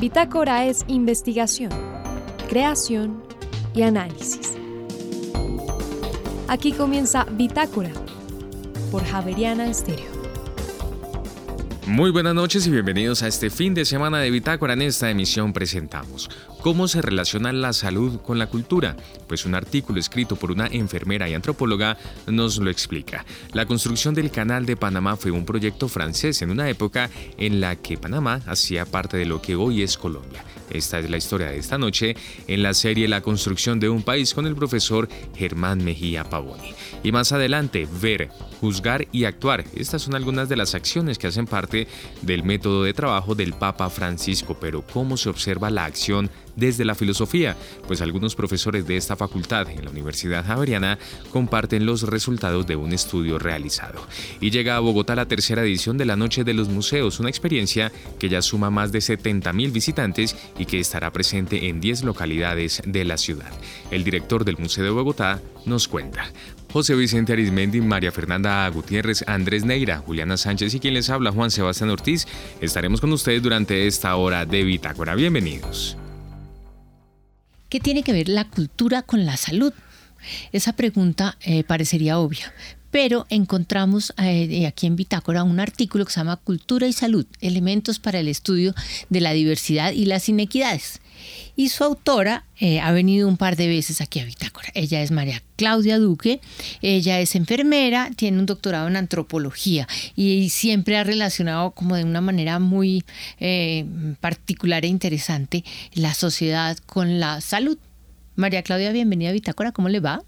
Bitácora es investigación, creación y análisis. Aquí comienza Bitácora por Javeriana Estéreo. Muy buenas noches y bienvenidos a este fin de semana de Bitácora. En esta emisión presentamos cómo se relaciona la salud con la cultura. Pues un artículo escrito por una enfermera y antropóloga nos lo explica. La construcción del Canal de Panamá fue un proyecto francés en una época en la que Panamá hacía parte de lo que hoy es Colombia. Esta es la historia de esta noche en la serie La construcción de un país con el profesor Germán Mejía Pavoni. Y más adelante, ver, juzgar y actuar. Estas son algunas de las acciones que hacen parte del método de trabajo del Papa Francisco, pero ¿cómo se observa la acción desde la filosofía? Pues algunos profesores de esta facultad en la Universidad Javeriana comparten los resultados de un estudio realizado. Y llega a Bogotá la tercera edición de la Noche de los Museos, una experiencia que ya suma más de 70.000 visitantes y que estará presente en 10 localidades de la ciudad. El director del Museo de Bogotá nos cuenta. José Vicente Arismendi, María Fernanda Gutiérrez, Andrés Neira, Juliana Sánchez y quien les habla Juan Sebastián Ortiz. Estaremos con ustedes durante esta hora de Bitácora. Bienvenidos. ¿Qué tiene que ver la cultura con la salud? Esa pregunta eh, parecería obvia, pero encontramos eh, aquí en Bitácora un artículo que se llama Cultura y Salud, elementos para el estudio de la diversidad y las inequidades. Y su autora eh, ha venido un par de veces aquí a Bitácora. Ella es María Claudia Duque, ella es enfermera, tiene un doctorado en antropología y siempre ha relacionado como de una manera muy eh, particular e interesante la sociedad con la salud. María Claudia, bienvenida a Bitácora, ¿cómo le va?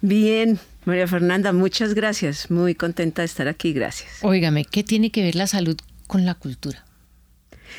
Bien, María Fernanda, muchas gracias. Muy contenta de estar aquí, gracias. Óigame, ¿qué tiene que ver la salud con la cultura?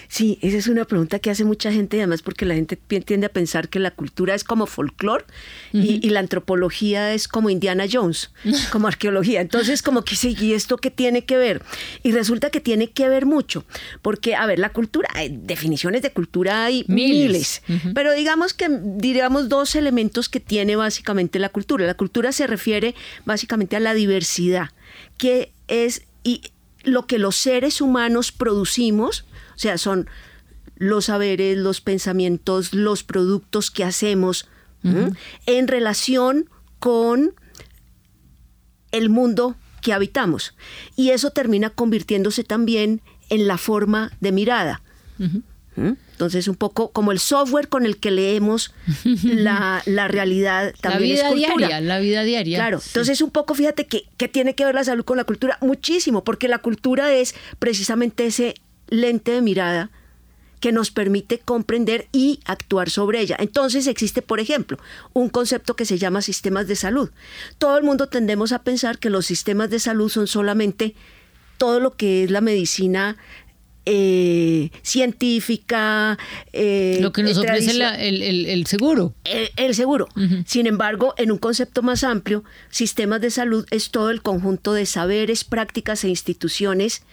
Sí, esa es una pregunta que hace mucha gente, además porque la gente tiende a pensar que la cultura es como folclore y, la antropología es como Indiana Jones, como arqueología. Entonces, como que sí, ¿y esto qué tiene que ver? Y resulta que tiene que ver mucho, porque, a ver, la cultura, definiciones de cultura hay miles, pero digamos que diríamos dos elementos que tiene básicamente la cultura. La cultura se refiere básicamente a la diversidad, que es y lo que los seres humanos producimos, o sea, son los saberes, los pensamientos, los productos que hacemos en relación con el mundo que habitamos. Y eso termina convirtiéndose también en la forma de mirada. Entonces, un poco como el software con el que leemos la, realidad también la vida diaria, la vida diaria. Claro. Entonces, un poco, fíjate que, que tiene que ver la salud con la cultura. Muchísimo, porque la cultura es precisamente ese lente de mirada que nos permite comprender y actuar sobre ella. Entonces existe, por ejemplo, un concepto que se llama sistemas de salud. Todo el mundo tendemos a pensar que los sistemas de salud son solamente todo lo que es la medicina eh, científica. Eh, lo que nos ofrece el, seguro. El, seguro. Sin embargo, en un concepto más amplio, sistemas de salud es todo el conjunto de saberes, prácticas e instituciones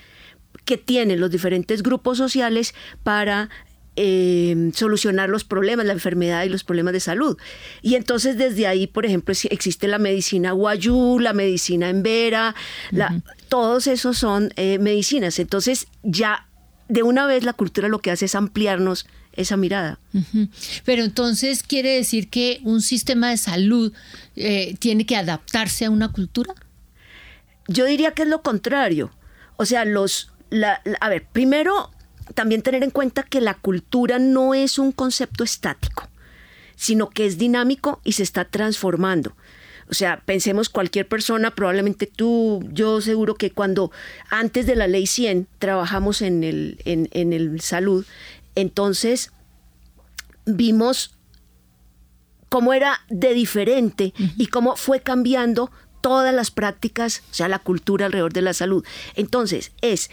que tienen los diferentes grupos sociales para eh, solucionar los problemas, la enfermedad y los problemas de salud. Y entonces desde ahí, por ejemplo, existe la medicina guayú, la medicina embera, la, todos esos son eh, medicinas. Entonces ya de una vez la cultura lo que hace es ampliarnos esa mirada. Pero entonces quiere decir que un sistema de salud eh, tiene que adaptarse a una cultura. Yo diría que es lo contrario. O sea, los, a ver, primero también tener en cuenta que la cultura no es un concepto estático, sino que es dinámico y se está transformando. O sea, pensemos cualquier persona, probablemente tú, yo seguro que cuando antes de la ley 100 trabajamos en el, en, el salud, entonces vimos cómo era de diferente y cómo fue cambiando todas las prácticas, o sea, la cultura alrededor de la salud. Entonces, es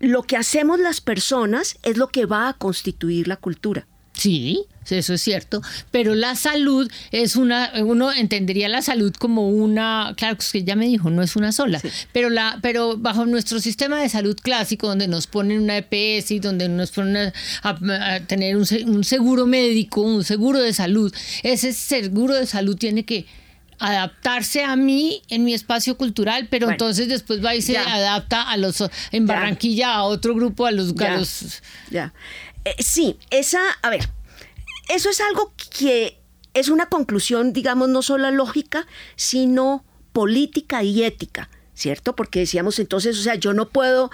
lo que hacemos las personas es lo que va a constituir la cultura. Sí, eso es cierto, pero la salud es una, uno entendería la salud como una, claro que ya me dijo, no es una sola, pero la, pero bajo nuestro sistema de salud clásico, donde nos ponen una EPS y donde nos ponen a, tener un, un seguro médico, un seguro de salud, ese seguro de salud tiene que adaptarse a mí en mi espacio cultural, pero entonces después va y se adapta a los en Barranquilla a otro grupo, a los, ya, ya. Eh, sí, esa, a ver, eso es algo que es una conclusión, digamos, no solo lógica, sino política y ética, ¿cierto? Porque decíamos entonces, o sea, yo no puedo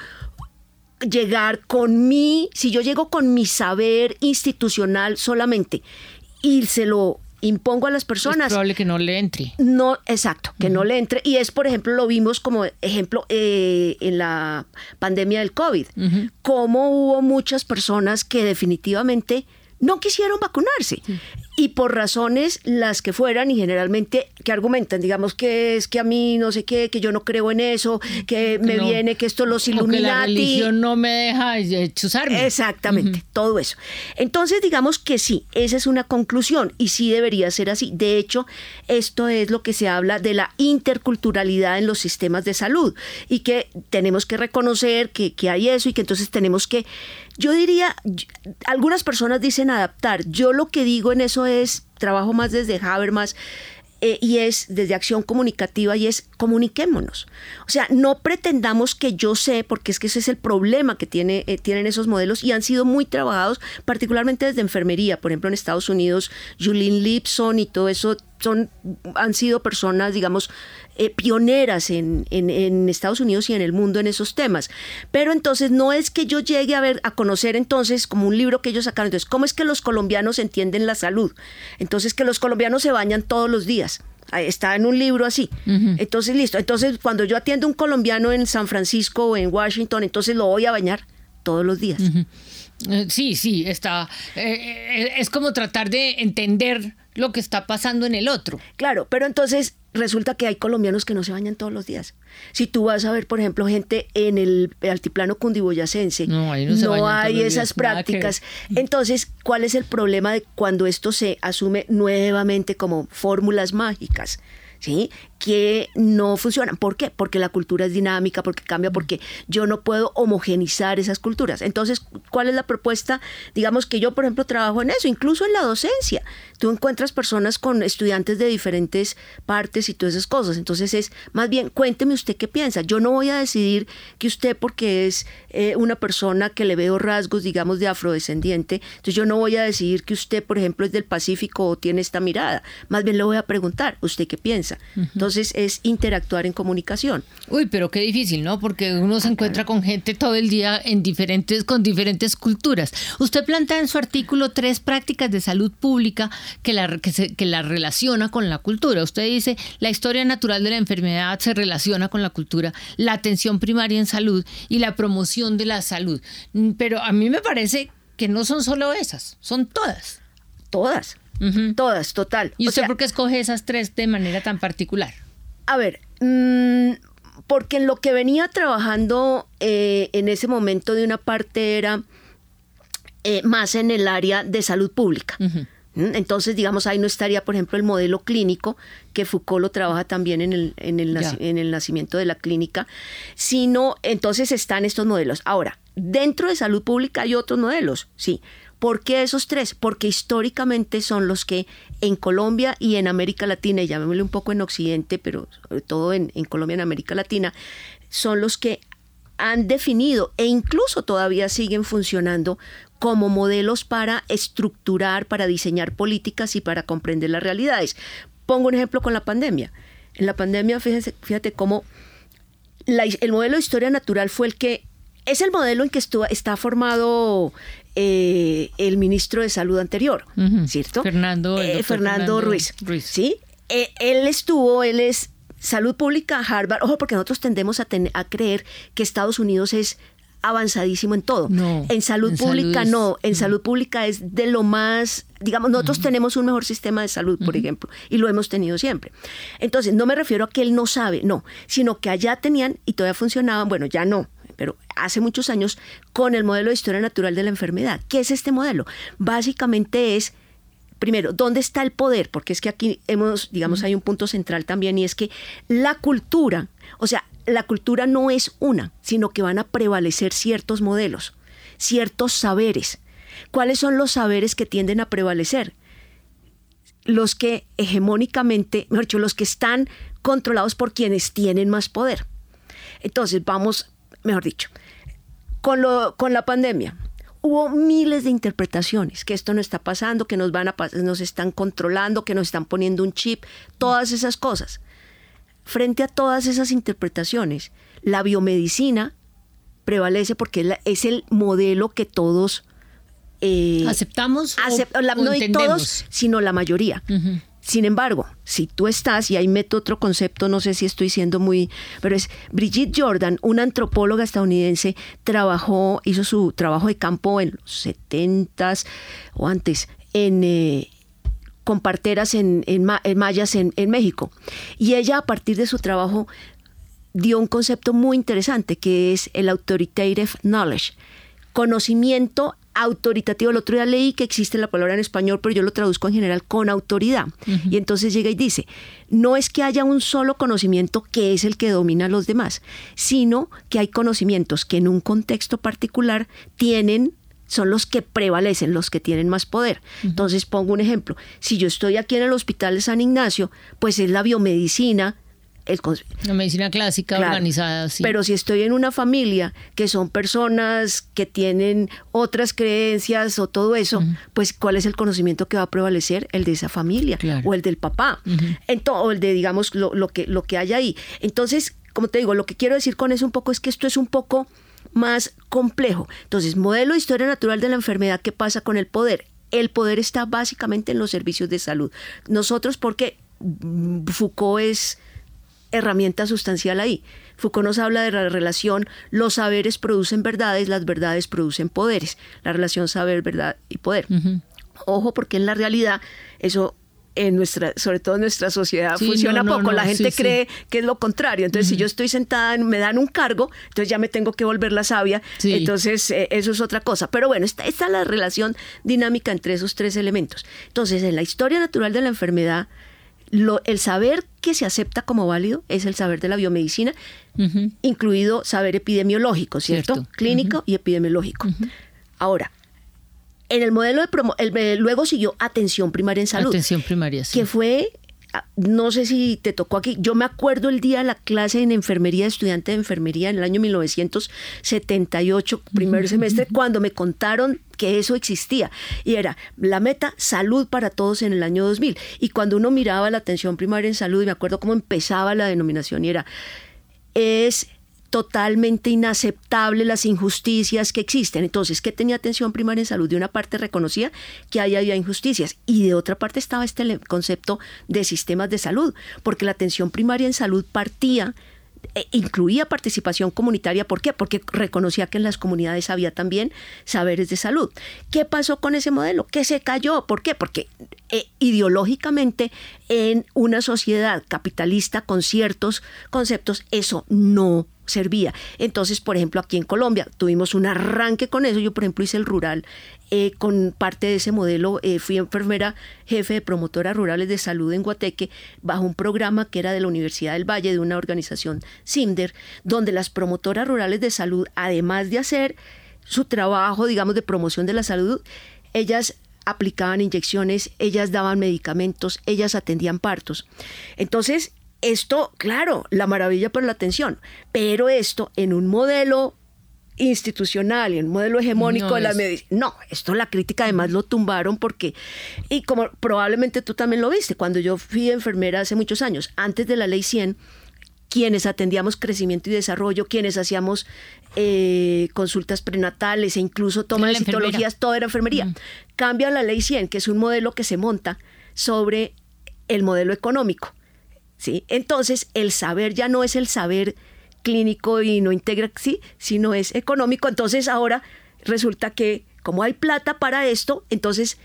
llegar con mi, si yo llego con mi saber institucional solamente y se lo impongo a las personas. Es probable que no le entre. No, exacto, que no le entre. Y es, por ejemplo, lo vimos como ejemplo eh, en la pandemia del COVID, cómo hubo muchas personas que definitivamente no quisieron vacunarse y por razones las que fueran y generalmente que argumentan, digamos que es que a mí no sé qué, que yo no creo en eso, que me viene que esto los Illuminati. que la religión no me deja chuzarme. Exactamente, todo eso. Entonces digamos que sí, esa es una conclusión y sí debería ser así. De hecho, esto es lo que se habla de la interculturalidad en los sistemas de salud y que tenemos que reconocer que, que hay eso y que entonces tenemos que yo diría, algunas personas dicen adaptar. Yo lo que digo en eso es, trabajo más desde Habermas, eh, y es desde acción comunicativa y es comuniquémonos. O sea, no pretendamos que yo sé, porque es que ese es el problema que tiene, eh, tienen esos modelos y han sido muy trabajados, particularmente desde enfermería. Por ejemplo, en Estados Unidos, Julian Lipson y todo eso son, han sido personas, digamos, eh, pioneras en, en, Estados Unidos y en el mundo en esos temas. Pero entonces no es que yo llegue a ver, a conocer entonces como un libro que ellos sacaron. Entonces, ¿cómo es que los colombianos entienden la salud? Entonces, que los colombianos se bañan todos los días. Está en un libro así. Entonces, listo. Entonces, cuando yo atiendo a un colombiano en San Francisco o en Washington, entonces lo voy a bañar todos los días. Eh, sí, sí, está. Eh, es como tratar de entender lo que está pasando en el otro. Claro, pero entonces resulta que hay colombianos que no se bañan todos los días. Si tú vas a ver, por ejemplo, gente en el altiplano cundiboyacense, no, hay esas prácticas. Entonces, ¿cuál es el problema de cuando esto se asume nuevamente como fórmulas mágicas? ¿sí? Que no funcionan. ¿Por qué? Porque la cultura es dinámica, porque cambia, porque yo no puedo homogenizar esas culturas. Entonces, ¿cuál es la propuesta? Digamos que yo, por ejemplo, trabajo en eso, incluso en la docencia. Tú encuentras personas con estudiantes de diferentes partes y todas esas cosas. Entonces es, más bien, cuénteme usted qué piensa. Yo no voy a decidir que usted, porque es eh, una persona que le veo rasgos, digamos, de afrodescendiente, entonces yo no voy a decidir que usted, por ejemplo, es del Pacífico o tiene esta mirada. Más bien le voy a preguntar, ¿usted qué piensa? Entonces es interactuar en comunicación. Uy, pero qué difícil, ¿no? Porque uno se encuentra con gente todo el día en diferentes, con diferentes culturas. Usted plantea en su artículo tres prácticas de salud pública que la, que, se, que la relaciona con la cultura. Usted dice, la historia natural de la enfermedad se relaciona con la cultura, la atención primaria en salud y la promoción de la salud. Pero a mí me parece que no son solo esas, son todas. Todas. Todas, total. ¿Y usted por qué escoge esas tres de manera tan particular? A ver, mm, porque en lo que venía trabajando eh, en ese momento de una parte era eh, más en el área de salud pública. ¿Mm? Entonces, digamos, ahí no estaría, por ejemplo, el modelo clínico, que Foucault lo trabaja también en el, en el, en el nacimiento de la clínica, sino entonces están estos modelos. Ahora, dentro de salud pública hay otros modelos, sí. ¿Por qué esos tres? Porque históricamente son los que en Colombia y en América Latina, y llamémosle un poco en Occidente, pero sobre todo en, Colombia y en América Latina, son los que han definido e incluso todavía siguen funcionando como modelos para estructurar, para diseñar políticas y para comprender las realidades. Pongo un ejemplo con la pandemia. En la pandemia, fíjate, fíjate cómo el modelo de historia natural fue el que es el modelo en que está formado eh, el ministro de Salud anterior, ¿cierto? Fernando, eh, Fernando, Ruiz, ¿sí? Eh, él estuvo, él es Salud Pública Harvard, ojo, porque nosotros tendemos a, a creer que Estados Unidos es avanzadísimo en todo. No, en salud pública no, en salud pública es de lo más, digamos, nosotros tenemos un mejor sistema de salud, por ejemplo, y lo hemos tenido siempre. Entonces, no me refiero a que él no sabe, no, sino que allá tenían y todavía funcionaban, bueno, ya no, pero hace muchos años con el modelo de historia natural de la enfermedad. ¿Qué es este modelo? Básicamente es primero, ¿dónde está el poder? Porque es que aquí hemos, digamos, hay un punto central también y es que la cultura, o sea, la cultura no es una, sino que van a prevalecer ciertos modelos, ciertos saberes. ¿Cuáles son los saberes que tienden a prevalecer? los que hegemónicamente, mejor dicho, los que están controlados por quienes tienen más poder. Entonces, vamos, mejor dicho, con, lo, con la pandemia. Hubo miles de interpretaciones, que esto no está pasando, que nos van a nos están controlando, que nos están poniendo un chip, todas esas cosas. Frente a todas esas interpretaciones, la biomedicina prevalece porque es el modelo que todos eh, aceptamos. no todos, sino la mayoría. Sin embargo, si tú estás, y ahí meto otro concepto, no sé si estoy siendo muy, pero es Brigitte Jordan, una antropóloga estadounidense, trabajó, hizo su trabajo de campo en los 70 o antes, en, eh, con parteras en, en, mayas en, en México. Y ella, a partir de su trabajo, dio un concepto muy interesante que es el authoritative knowledge, conocimiento autoritativo. El otro día leí que existe la palabra en español, pero yo lo traduzco en general con autoridad. Y entonces llega y dice, no es que haya un solo conocimiento que es el que domina a los demás, sino que hay conocimientos que en un contexto particular tienen son los que prevalecen, los que tienen más poder. Entonces pongo un ejemplo. Si yo estoy aquí en el Hospital de San Ignacio, pues es la biomedicina la medicina clásica organizada, sí. Pero si estoy en una familia que son personas que tienen otras creencias o todo eso, pues ¿cuál es el conocimiento que va a prevalecer? El de esa familia o el del papá, o el de, digamos, lo, lo, que, lo que hay ahí. Entonces, como te digo, lo que quiero decir con eso un poco es que esto es un poco más complejo. Entonces, modelo de historia natural de la enfermedad, ¿qué pasa con el poder? El poder está básicamente en los servicios de salud. Nosotros, porque Foucault es herramienta sustancial ahí. Foucault nos habla de la relación, los saberes producen verdades, las verdades producen poderes, la relación saber, verdad y poder. Ojo, porque en la realidad eso en nuestra, sobre todo en nuestra sociedad, funciona poco. la gente cree que es lo contrario. Entonces, si yo estoy sentada, me dan un cargo, entonces ya me tengo que volver la sabia. Entonces, eh, eso es otra cosa. Pero bueno, esta, esta es la relación dinámica entre esos tres elementos. Entonces, en la historia natural de la enfermedad, el saber que se acepta como válido es el saber de la biomedicina, incluido saber epidemiológico, ¿cierto? Clínico y epidemiológico. Ahora, en el modelo de promo, luego siguió atención primaria en salud. Atención primaria, sí. Que fue no sé si te tocó aquí, yo me acuerdo el día de la clase en enfermería, estudiante de enfermería en el año 1978, primer semestre, cuando me contaron que eso existía. Y era la meta salud para todos en el año 2000. Y cuando uno miraba la atención primaria en salud, y me acuerdo cómo empezaba la denominación, y era, es totalmente inaceptable las injusticias que existen. Entonces, ¿qué tenía atención primaria en salud? De una parte reconocía que ahí había injusticias y de otra parte estaba este concepto de sistemas de salud, porque la atención primaria en salud partía incluía participación comunitaria. ¿Por qué? Porque reconocía que en las comunidades había también saberes de salud. ¿Qué pasó con ese modelo? ¿Qué se cayó? ¿Por qué? Porque eh, ideológicamente en una sociedad capitalista con ciertos conceptos eso no servía. Entonces, por ejemplo, aquí en Colombia tuvimos un arranque con eso. Yo, por ejemplo, hice el rural eh, con parte de ese modelo. Eh, fui enfermera jefe de promotoras rurales de salud en Guateque bajo un programa que era de la Universidad del Valle, de una organización CIMDER, donde las promotoras rurales de salud, además de hacer su trabajo, digamos, de promoción de la salud, ellas aplicaban inyecciones, ellas daban medicamentos, ellas atendían partos. Entonces, esto, claro, la maravilla por la atención, pero esto en un modelo institucional y en un modelo hegemónico de la medicina. No, esto la crítica además lo tumbaron porque, y como probablemente tú también lo viste, cuando yo fui enfermera hace muchos años, antes de la ley 100, quienes atendíamos crecimiento y desarrollo, quienes hacíamos eh, consultas prenatales e incluso toma de citologías, toda era enfermería. Cambia la ley 100, que es un modelo que se monta sobre el modelo económico. ¿sí? Entonces, el saber ya no es el saber clínico y no integra, sí, sino es económico. Entonces, ahora resulta que como hay plata para esto, entonces...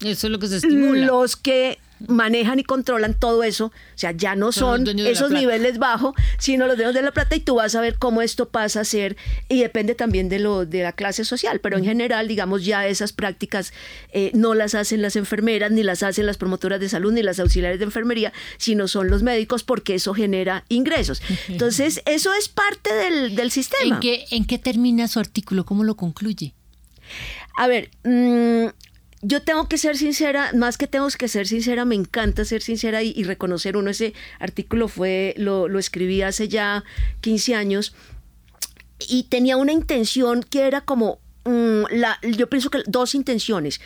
Eso es lo que se estimula. Los que manejan y controlan todo eso, o sea, ya no son, esos niveles bajos, sino los dueños de la plata y tú vas a ver cómo esto pasa a ser, y depende también de, lo, de la clase social, pero en general, digamos, ya esas prácticas eh, no las hacen las enfermeras, ni las hacen las promotoras de salud, ni las auxiliares de enfermería, sino son los médicos porque eso genera ingresos. Entonces, eso es parte del, sistema. ¿En qué, ¿En qué termina su artículo? ¿Cómo lo concluye? A ver, mm, yo tengo que ser sincera, más que tengo que ser sincera, me encanta ser sincera y, reconocer uno. Ese artículo fue, lo, lo, escribí hace ya 15 años y tenía una intención que era como, mm, la, yo pienso que dos intenciones.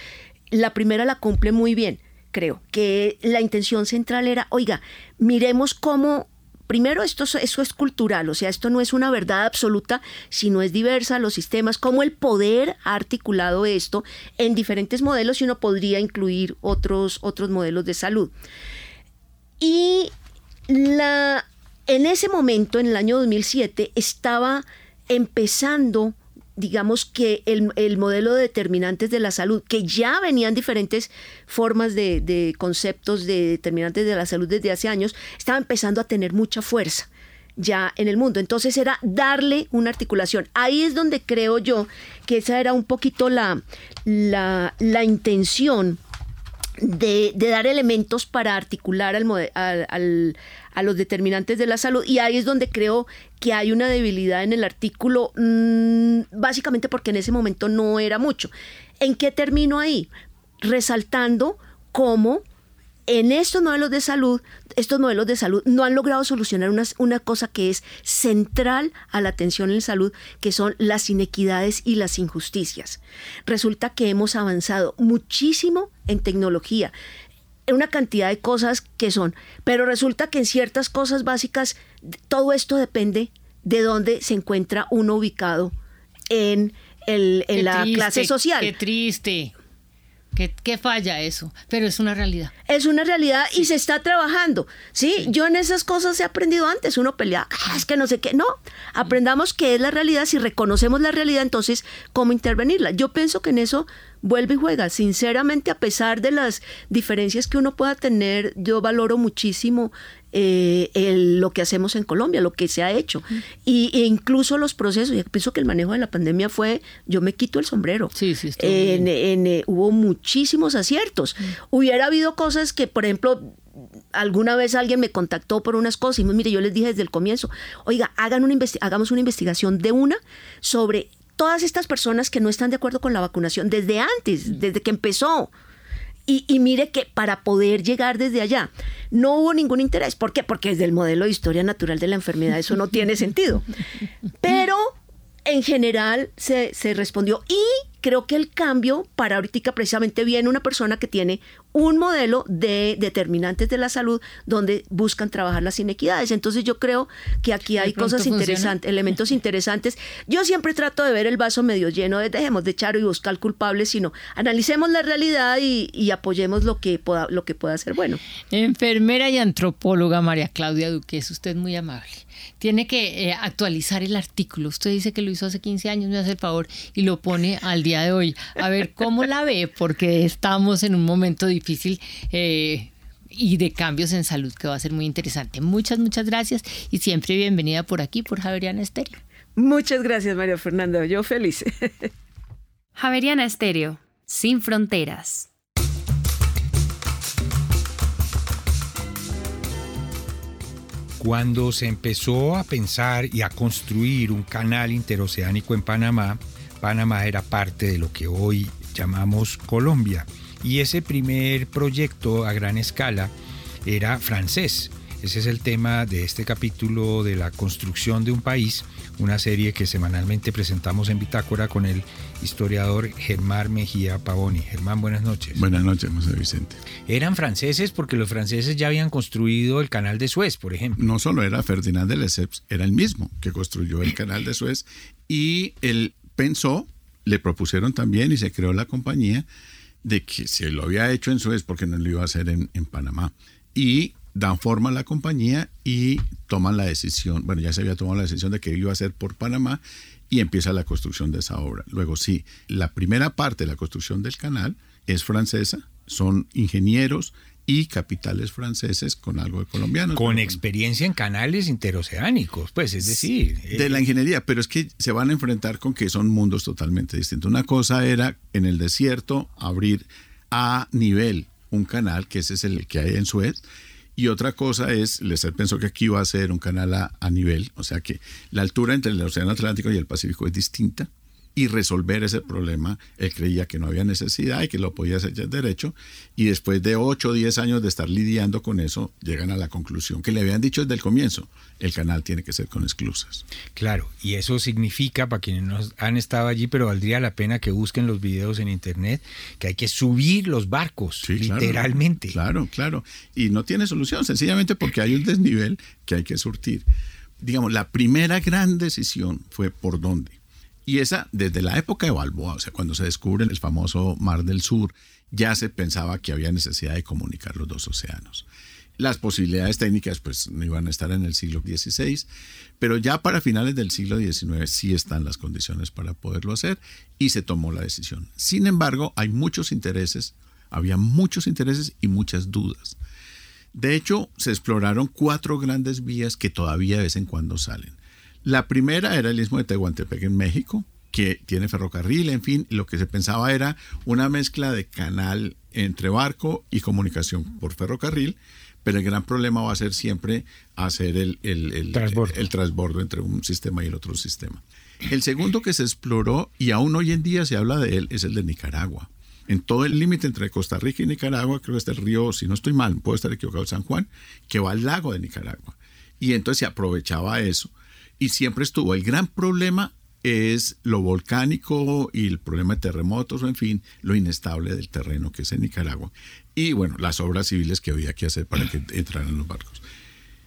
La primera la cumple muy bien, creo, que la intención central era, oiga, miremos cómo primero esto, eso es cultural, o sea, esto no es una verdad absoluta, sino es diversa, los sistemas, cómo el poder ha articulado esto en diferentes modelos y uno podría incluir otros, otros modelos de salud. Y la, en ese momento, en el año 2007, estaba empezando digamos que el, modelo de determinantes de la salud, que ya venían diferentes formas de, conceptos de determinantes de la salud desde hace años, estaba empezando a tener mucha fuerza ya en el mundo. Entonces era darle una articulación. Ahí es donde creo yo que esa era un poquito la, la, la intención de, dar elementos para articular al, a los determinantes de la salud y ahí es donde creo que hay una debilidad en el artículo, mm, básicamente porque en ese momento no era mucho. ¿En qué termino ahí? Resaltando cómo en estos modelos de salud, estos modelos de salud no han logrado solucionar una, una, cosa que es central a la atención en salud, que son las inequidades y las injusticias. Resulta que hemos avanzado muchísimo en tecnología, una cantidad de cosas que son, pero resulta que en ciertas cosas básicas todo esto depende de dónde se encuentra uno ubicado en, el, en la clase social. Qué triste. ¿Qué, falla eso? Pero es una realidad. Es una realidad y se está trabajando. ¿sí? Yo en esas cosas he aprendido antes. Uno pelea, ah, es que no sé qué. No, aprendamos qué es la realidad. Si reconocemos la realidad, entonces, ¿cómo intervenirla? Yo pienso que en eso vuelve y juega. Sinceramente, a pesar de las diferencias que uno pueda tener, yo valoro muchísimo eh, lo que hacemos en Colombia, lo que se ha hecho. Y, e incluso los procesos. Yo pienso que el manejo de la pandemia fue, yo me quito el sombrero. Sí, sí, en, eh, hubo muchísimos aciertos. Hubiera habido cosas que, por ejemplo, alguna vez alguien me contactó por unas cosas y mire, yo les dije desde el comienzo, oiga, hagan una hagamos una investigación de una sobre todas estas personas que no están de acuerdo con la vacunación desde antes, desde que empezó. Y, mire que para poder llegar desde allá no hubo ningún interés. ¿Por qué? Porque desde el modelo de historia natural de la enfermedad eso no tiene sentido. Pero en general se, se respondió y creo que el cambio para ahorita precisamente viene una persona que tiene un modelo de determinantes de la salud donde buscan trabajar las inequidades. Entonces yo creo que aquí hay cosas interesantes, elementos interesantes. Yo siempre trato de ver el vaso medio lleno, de dejemos de echar y buscar culpables, sino analicemos la realidad y, apoyemos lo que, pueda, lo que pueda ser bueno. Enfermera y antropóloga María Claudia Duque, es usted muy amable tiene que eh, actualizar el artículo. Usted dice que lo hizo hace 15 años, me hace el favor, y lo pone al día de hoy. A ver cómo la ve, porque estamos en un momento difícil. Eh, y de cambios en salud que va a ser muy interesante. Muchas, muchas gracias y siempre bienvenida por aquí, por Javeriana Estéreo. Muchas gracias, María Fernanda. Yo feliz. Javeriana Estéreo, sin fronteras. Cuando se empezó a pensar y a construir un canal interoceánico en Panamá, Panamá era parte de lo que hoy llamamos Colombia. Y ese primer proyecto a gran escala era francés. Ese es el tema de este capítulo de la construcción de un país, una serie que semanalmente presentamos en Bitácora con el historiador Germán Mejía Pavoni. Germán, buenas noches. Buenas noches, José Vicente. Eran franceses porque los franceses ya habían construido el canal de Suez, por ejemplo. No solo era Ferdinand de Lesseps, era el mismo que construyó el canal de Suez y él pensó, le propusieron también y se creó la compañía de que se lo había hecho en Suez porque no lo iba a hacer en, en Panamá. Y dan forma a la compañía y toman la decisión, bueno, ya se había tomado la decisión de que iba a ser por Panamá y empieza la construcción de esa obra. Luego sí, la primera parte de la construcción del canal es francesa, son ingenieros y capitales franceses con algo de colombianos. Con experiencia en canales interoceánicos, pues es decir. De la ingeniería, pero es que se van a enfrentar con que son mundos totalmente distintos. Una cosa era en el desierto abrir a nivel un canal, que ese es el que hay en Suez, y otra cosa es, les pensó que aquí iba a ser un canal a, nivel, o sea que la altura entre el Océano Atlántico y el Pacífico es distinta. Y resolver ese problema. Él creía que no había necesidad y que lo podía hacer derecho. Y después de 8 o 10 años de estar lidiando con eso, llegan a la conclusión que le habían dicho desde el comienzo, el canal tiene que ser con esclusas. Claro, y eso significa, para quienes no han estado allí, pero valdría la pena que busquen los videos en internet, que hay que subir los barcos, literalmente. Claro, claro. Y no tiene solución, sencillamente porque hay un desnivel que hay que surtir. Digamos, la primera gran decisión fue por dónde y esa, desde la época de Balboa, o sea, cuando se descubre el famoso Mar del Sur, ya se pensaba que había necesidad de comunicar los dos océanos. Las posibilidades técnicas pues no iban a estar en el siglo XVI, pero ya para finales del siglo XIX sí están las condiciones para poderlo hacer y se tomó la decisión. Sin embargo, hay muchos intereses, había muchos intereses y muchas dudas. De hecho, se exploraron cuatro grandes vías que todavía de vez en cuando salen. La primera era el istmo de Tehuantepec en México, que tiene ferrocarril, en fin, lo que se pensaba era una mezcla de canal entre barco y comunicación por ferrocarril, pero el gran problema va a ser siempre hacer el, el, transbordo. entre un sistema y el otro sistema. El segundo que se exploró, y aún hoy en día se habla de él, es el de Nicaragua. En todo el límite entre Costa Rica y Nicaragua, creo que está el río, si no estoy mal, puedo estar equivocado, San Juan, que va al lago de Nicaragua. Y entonces se aprovechaba eso y siempre estuvo. El gran problema es lo volcánico y el problema de terremotos, o en fin, lo inestable del terreno que es en Nicaragua. Y bueno, las obras civiles que había que hacer para que entraran los barcos.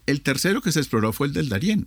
El tercero que se exploró fue el del Darién,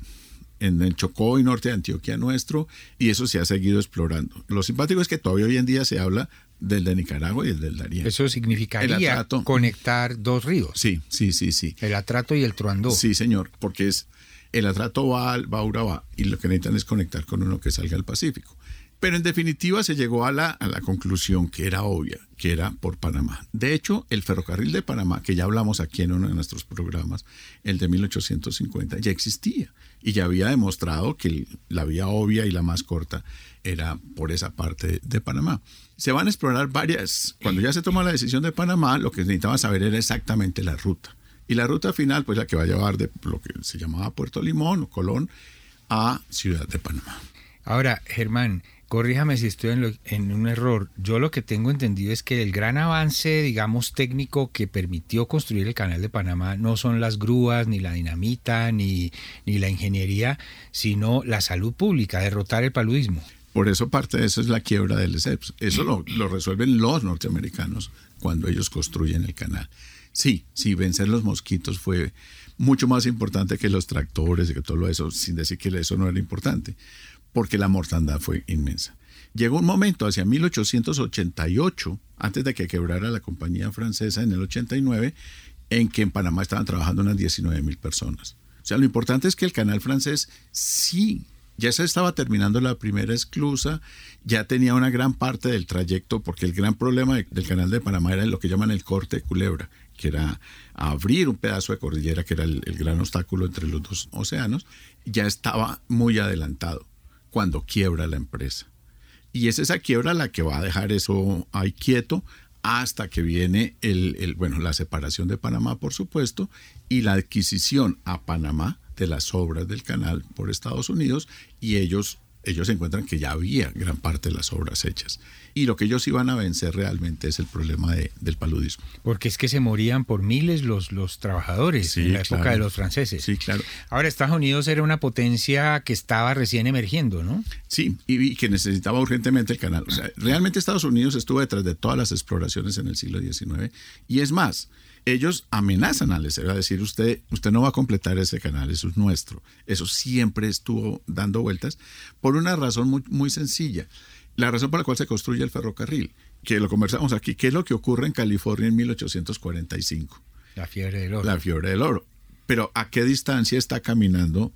en el Chocó y norte de Antioquia nuestro, y eso se ha seguido explorando. Lo simpático es que todavía hoy en día se habla del de Nicaragua y el del Darién. Eso significaría conectar dos ríos. Sí, sí, sí, sí. El Atrato y el Truandó. Sí, señor, porque es el atrato va, va a Urabá y lo que necesitan es conectar con uno que salga al Pacífico. Pero en definitiva se llegó a la, a la conclusión que era obvia, que era por Panamá. De hecho, el ferrocarril de Panamá, que ya hablamos aquí en uno de nuestros programas, el de 1850, ya existía y ya había demostrado que la vía obvia y la más corta era por esa parte de Panamá. Se van a explorar varias. Cuando ya se toma la decisión de Panamá, lo que necesitaban saber era exactamente la ruta. Y la ruta final, pues la que va a llevar de lo que se llamaba Puerto Limón o Colón a Ciudad de Panamá. Ahora, Germán, corríjame si estoy en, en, un error. Yo lo que tengo entendido es que el gran avance, digamos, técnico que permitió construir el canal de Panamá no son las grúas, ni la dinamita, ni, ni la ingeniería, sino la salud pública, derrotar el paludismo. Por eso parte de eso es la quiebra del ESEPS. Eso lo, lo resuelven los norteamericanos cuando ellos construyen el canal. Sí, sí, vencer los mosquitos fue mucho más importante que los tractores y que todo eso, sin decir que eso no era importante, porque la mortandad fue inmensa. Llegó un momento hacia 1888, antes de que quebrara la compañía francesa en el 89, en que en Panamá estaban trabajando unas 19 mil personas. O sea, lo importante es que el canal francés sí, ya se estaba terminando la primera esclusa, ya tenía una gran parte del trayecto, porque el gran problema del canal de Panamá era lo que llaman el corte de culebra, que era abrir un pedazo de cordillera, que era el, gran obstáculo entre los dos océanos, ya estaba muy adelantado cuando quiebra la empresa. Y es esa quiebra la que va a dejar eso ahí quieto hasta que viene el, bueno, la separación de Panamá, por supuesto, y la adquisición a Panamá de las obras del canal por Estados Unidos, y ellos ellos encuentran que ya había gran parte de las obras hechas. Y lo que ellos iban a vencer realmente es el problema del paludismo. Porque es que se morían por miles los, los trabajadores en la época de los franceses. Sí, claro. Ahora, Estados Unidos era una potencia que estaba recién emergiendo, ¿no? Sí, y, que necesitaba urgentemente el canal. O sea, realmente Estados Unidos estuvo detrás de todas las exploraciones en el siglo XIX. Y es más, ellos amenazan al ESEP, a decir, usted, usted no va a completar ese canal, eso es nuestro. Eso siempre estuvo dando vueltas por una razón muy, muy sencilla. La razón por la cual se construye el ferrocarril, que lo conversamos aquí, ¿qué es lo que ocurre en California en 1845? La fiebre del oro. La fiebre del oro. Pero ¿a qué distancia está caminando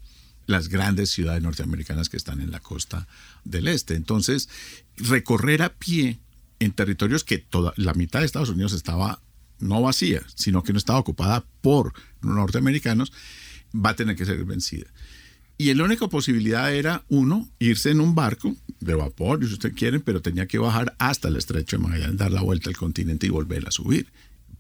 las grandes ciudades norteamericanas que están en la costa del este? Entonces, recorrer a pie en territorios que toda la mitad de Estados Unidos estaba no vacía, sino que no estaba ocupada por norteamericanos, va a tener que ser vencida. Y la única posibilidad era, uno, irse en un barco de vapor, si usted quiere, pero tenía que bajar hasta el estrecho de Magallanes, dar la vuelta al continente y volver a subir.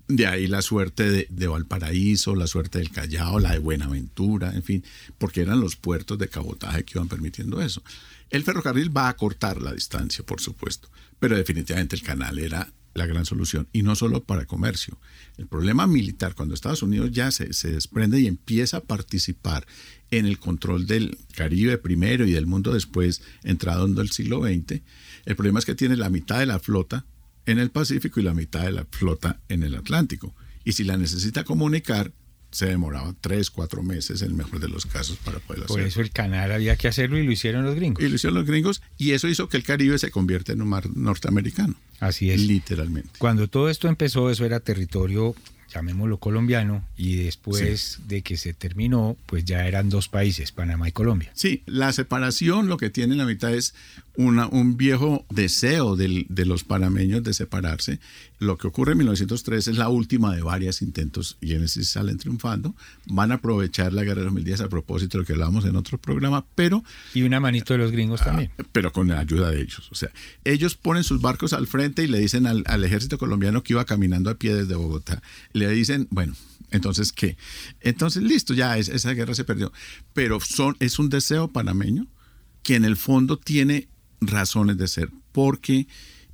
De ahí la suerte de, de, Valparaíso, la suerte del Callao, la de Buenaventura, en fin, porque eran los puertos de cabotaje que iban permitiendo eso. El ferrocarril va a cortar la distancia, por supuesto, pero definitivamente el canal era la gran solución, y no solo para comercio. El problema militar, cuando Estados Unidos ya se, se, desprende y empieza a participar en el control del Caribe primero y del mundo después, entrado en el siglo XX, el problema es que tiene la mitad de la flota en el Pacífico y la mitad de la flota en el Atlántico. Y si la necesita comunicar, se demoraba tres, cuatro meses, en el mejor de los casos, para poder hacerlo. Por eso el canal había que hacerlo y lo hicieron los gringos. Y lo hicieron los gringos y eso hizo que el Caribe se convierta en un mar norteamericano. Así es. Literalmente. Cuando todo esto empezó, eso era territorio llamémoslo colombiano, y después sí. de que se terminó, pues ya eran dos países, Panamá y Colombia. Sí, la separación lo que tiene en la mitad es una, un viejo deseo del, de los panameños de separarse. Lo que ocurre en 1903 es la última de varios intentos y en ese salen triunfando. Van a aprovechar la guerra de los mil días a propósito de lo que hablábamos en otro programa, pero... Y una manito de los gringos ah, también. Pero con la ayuda de ellos. O sea, ellos ponen sus barcos al frente y le dicen al, al ejército colombiano que iba caminando a pie desde Bogotá. Le dicen, bueno, entonces, ¿qué? Entonces, listo, ya es, esa guerra se perdió. Pero son, es un deseo panameño que en el fondo tiene razones de ser, porque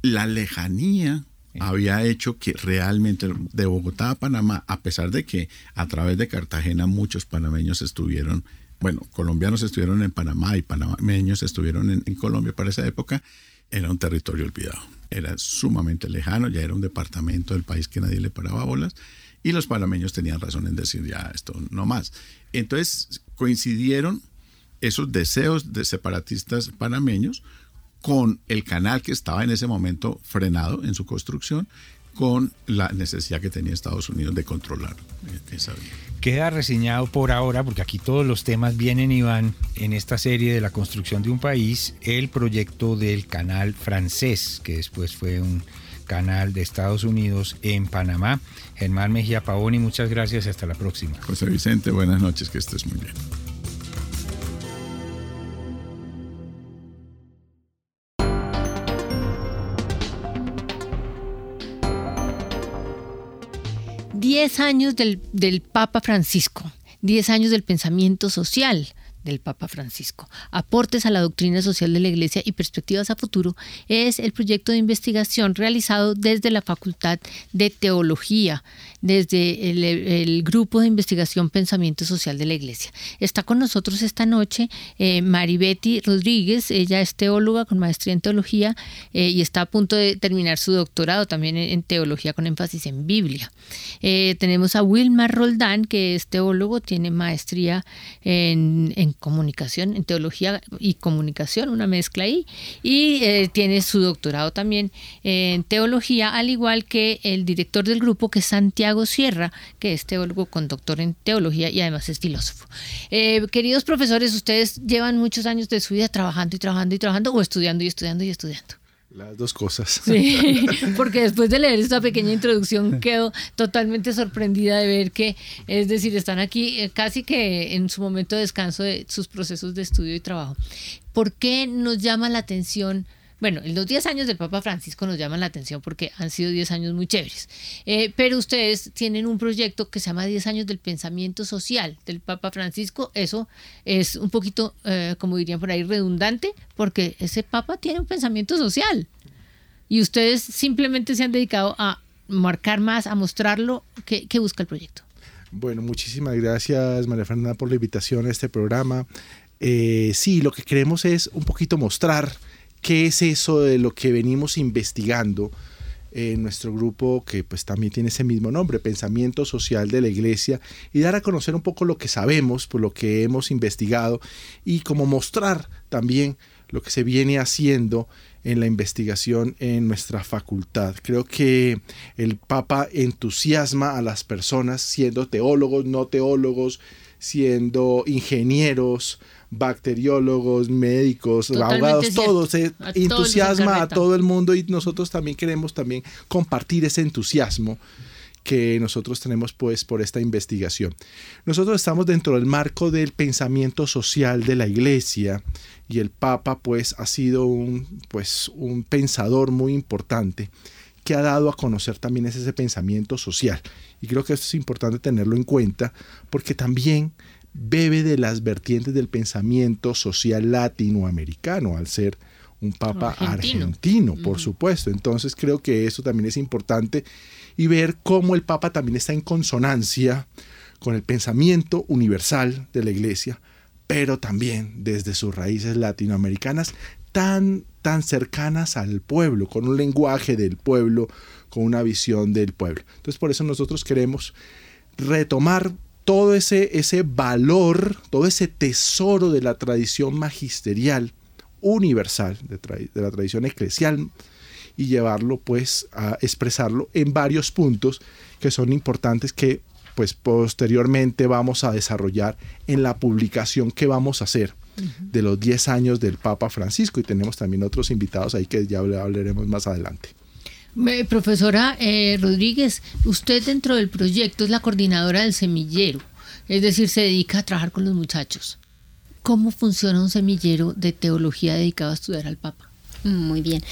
la lejanía había hecho que realmente de Bogotá a Panamá, a pesar de que a través de Cartagena muchos panameños estuvieron, bueno, colombianos estuvieron en Panamá y panameños estuvieron en, en Colombia para esa época, era un territorio olvidado. Era sumamente lejano, ya era un departamento del país que nadie le paraba bolas y los panameños tenían razón en decir ya esto no más. Entonces coincidieron esos deseos de separatistas panameños con el canal que estaba en ese momento frenado en su construcción, con la necesidad que tenía Estados Unidos de controlar esa vía. Queda reseñado por ahora, porque aquí todos los temas vienen y van en esta serie de la construcción de un país, el proyecto del canal francés, que después fue un canal de Estados Unidos en Panamá. Germán Mejía Pavoni, muchas gracias y hasta la próxima. José Vicente, buenas noches, que estés muy bien. Diez años del, del Papa Francisco, diez años del pensamiento social, del Papa Francisco. Aportes a la doctrina social de la Iglesia y perspectivas a futuro es el proyecto de investigación realizado desde la Facultad de Teología, desde el, Grupo de Investigación Pensamiento Social de la Iglesia. Está con nosotros esta noche eh, Maribeti Rodríguez, ella es teóloga con maestría en teología eh, y está a punto de terminar su doctorado también en, teología con énfasis en Biblia. Eh, tenemos a Wilmar Roldán, que es teólogo, tiene maestría en comunicación, en teología y comunicación, una mezcla ahí, y eh, tiene su doctorado también en teología, al igual que el director del grupo, que es Santiago Sierra, que es teólogo con doctor en teología y además es filósofo. Eh, queridos profesores, ustedes llevan muchos años de su vida trabajando y trabajando y trabajando, o estudiando y estudiando y estudiando. Las dos cosas. Sí, porque después de leer esta pequeña introducción quedo totalmente sorprendida de ver que, es decir, están aquí eh, casi que en su momento de descanso de sus procesos de estudio y trabajo. ¿Por qué nos llama la atención? Bueno, los 10 años del Papa Francisco nos llaman la atención porque han sido 10 años muy chéveres. Eh, pero ustedes tienen un proyecto que se llama 10 años del pensamiento social del Papa Francisco. Eso es un poquito, eh, como dirían por ahí, redundante, porque ese Papa tiene un pensamiento social. Y ustedes simplemente se han dedicado a marcar más, a mostrarlo. ¿Qué, busca el proyecto? Bueno, muchísimas gracias María Fernanda por la invitación a este programa. Eh, sí, lo que queremos es un poquito mostrar qué es eso de lo que venimos investigando en nuestro grupo que pues también tiene ese mismo nombre, Pensamiento Social de la Iglesia, y dar a conocer un poco lo que sabemos, por lo que hemos investigado, y como mostrar también lo que se viene haciendo en la investigación en nuestra facultad. Creo que el Papa entusiasma a las personas siendo teólogos, no teólogos, siendo ingenieros, bacteriólogos, médicos, Totalmente abogados, todos, A todos entusiasma a todo el mundo y nosotros también queremos también compartir ese entusiasmo que nosotros tenemos pues por esta investigación. Nosotros estamos dentro del marco del pensamiento social de la iglesia y el Papa pues ha sido un pues un pensador muy importante que ha dado a conocer también es ese pensamiento social. Y creo que esto es importante tenerlo en cuenta porque también bebe de las vertientes del pensamiento social latinoamericano, al ser un papa argentino, por supuesto. Entonces creo que eso también es importante y ver cómo el papa también está en consonancia con el pensamiento universal de la iglesia, pero también desde sus raíces latinoamericanas tan, tan cercanas al pueblo, con un lenguaje del pueblo, con una visión del pueblo. Entonces por eso nosotros queremos retomar todo ese, ese valor, todo ese tesoro de la tradición magisterial universal, de, de la tradición eclesial, y llevarlo pues a expresarlo en varios puntos que son importantes que pues posteriormente vamos a desarrollar en la publicación que vamos a hacer de los 10 años del Papa Francisco y tenemos también otros invitados ahí que ya hablaremos más adelante. Profesora eh, Rodríguez, usted dentro del proyecto es la coordinadora del semillero, es decir, se dedica a trabajar con los muchachos. ¿Cómo funciona un semillero de teología dedicado a estudiar al Papa? Muy bien.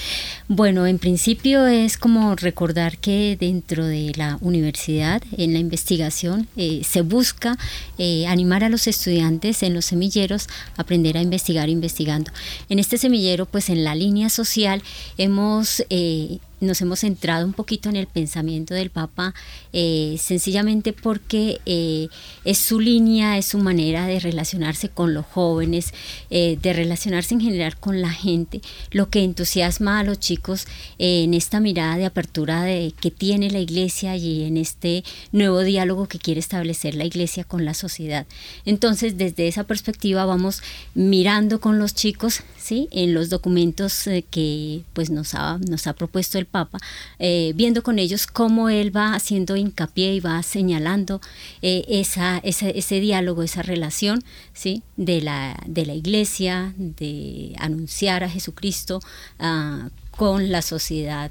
Bueno, en principio es como recordar que dentro de la universidad, en la investigación, eh, se busca eh, animar a los estudiantes en los semilleros a aprender a investigar investigando. En este semillero, pues en la línea social, hemos nos hemos centrado un poquito en el pensamiento del Papa, eh, sencillamente porque eh, es su línea, es su manera de relacionarse con los jóvenes, eh, de relacionarse en general con la gente, lo que entusiasma a los chicos en esta mirada de apertura de, que tiene la iglesia y en este nuevo diálogo que quiere establecer la iglesia con la sociedad. Entonces, desde esa perspectiva vamos mirando con los chicos, En los documentos que pues nos ha, nos ha propuesto el Papa, eh, viendo con ellos cómo él va haciendo hincapié y va señalando eh, esa, ese diálogo, esa relación ¿sí? de, la, de la iglesia, de anunciar a Jesucristo ah, con la sociedad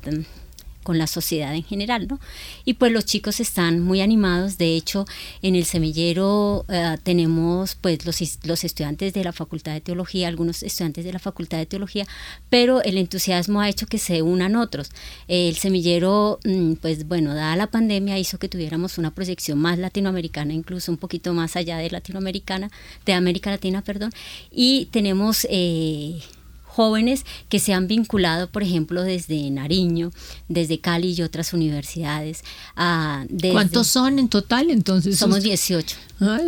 con la sociedad en general, ¿no? Y pues los chicos están muy animados, de hecho en el semillero eh, tenemos pues los, los estudiantes de la Facultad de Teología, algunos estudiantes de la Facultad de Teología, pero el entusiasmo ha hecho que se unan otros. el semillero, mm, pues bueno, dada la pandemia hizo que tuviéramos una proyección más latinoamericana, incluso un poquito más allá de latinoamericana, de América Latina, perdón, y tenemos... Eh, jóvenes que se han vinculado, por ejemplo, desde Nariño, desde Cali y otras universidades. Ah, ¿Cuántos son en total entonces? Somos 18.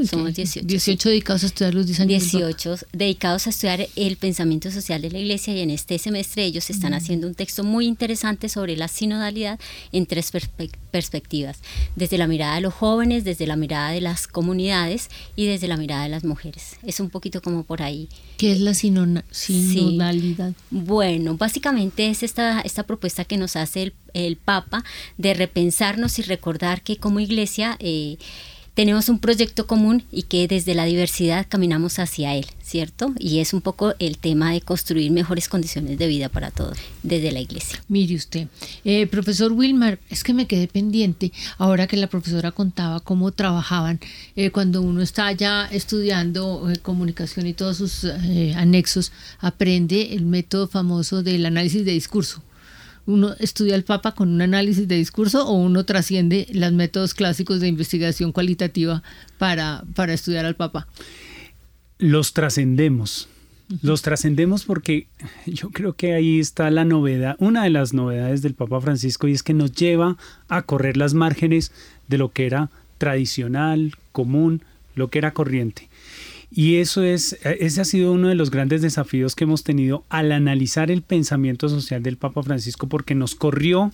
Somos 18. 18 dedicados a estudiar los 10 años. 18 dedicados a estudiar el pensamiento social de la iglesia y en este semestre ellos están haciendo un texto muy interesante sobre la sinodalidad en tres perspectivas, desde la mirada de los jóvenes, desde la mirada de las comunidades y desde la mirada de las mujeres. Es un poquito como por ahí. ¿Qué es la sinodalidad? Bueno, básicamente es esta, esta propuesta que nos hace el, el Papa de repensarnos y recordar que como iglesia... Eh, tenemos un proyecto común y que desde la diversidad caminamos hacia él, ¿cierto? Y es un poco el tema de construir mejores condiciones de vida para todos desde la iglesia. Mire usted, eh, profesor Wilmar, es que me quedé pendiente ahora que la profesora contaba cómo trabajaban eh, cuando uno está ya estudiando eh, comunicación y todos sus anexos, aprende el método famoso del análisis de discurso uno estudia al Papa con un análisis de discurso o uno trasciende los métodos clásicos de investigación cualitativa para, para estudiar al Papa? Los trascendemos. Los trascendemos porque yo creo que ahí está la novedad, una de las novedades del Papa Francisco y es que nos lleva a correr las márgenes de lo que era tradicional, común, lo que era corriente. Y eso es, ese ha sido uno de los grandes desafíos que hemos tenido al analizar el pensamiento social del Papa Francisco, porque nos corrió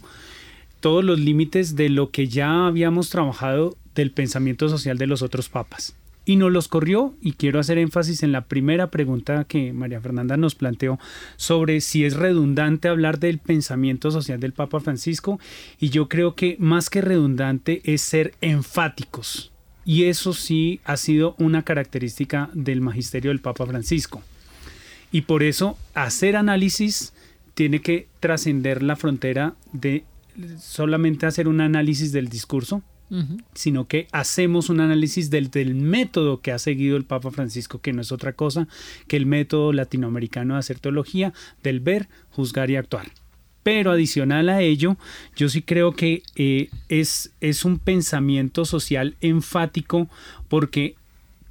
todos los límites de lo que ya habíamos trabajado del pensamiento social de los otros papas. Y nos los corrió, y quiero hacer énfasis en la primera pregunta que María Fernanda nos planteó sobre si es redundante hablar del pensamiento social del Papa Francisco, y yo creo que más que redundante es ser enfáticos y eso sí ha sido una característica del magisterio del Papa Francisco. Y por eso hacer análisis tiene que trascender la frontera de solamente hacer un análisis del discurso, sino que hacemos un análisis del, del, método que ha seguido el Papa Francisco, que no es otra cosa que el método latinoamericano de hacer teología, del ver, juzgar y actuar. Pero adicional a ello, yo sí creo que eh, es, es un pensamiento social enfático porque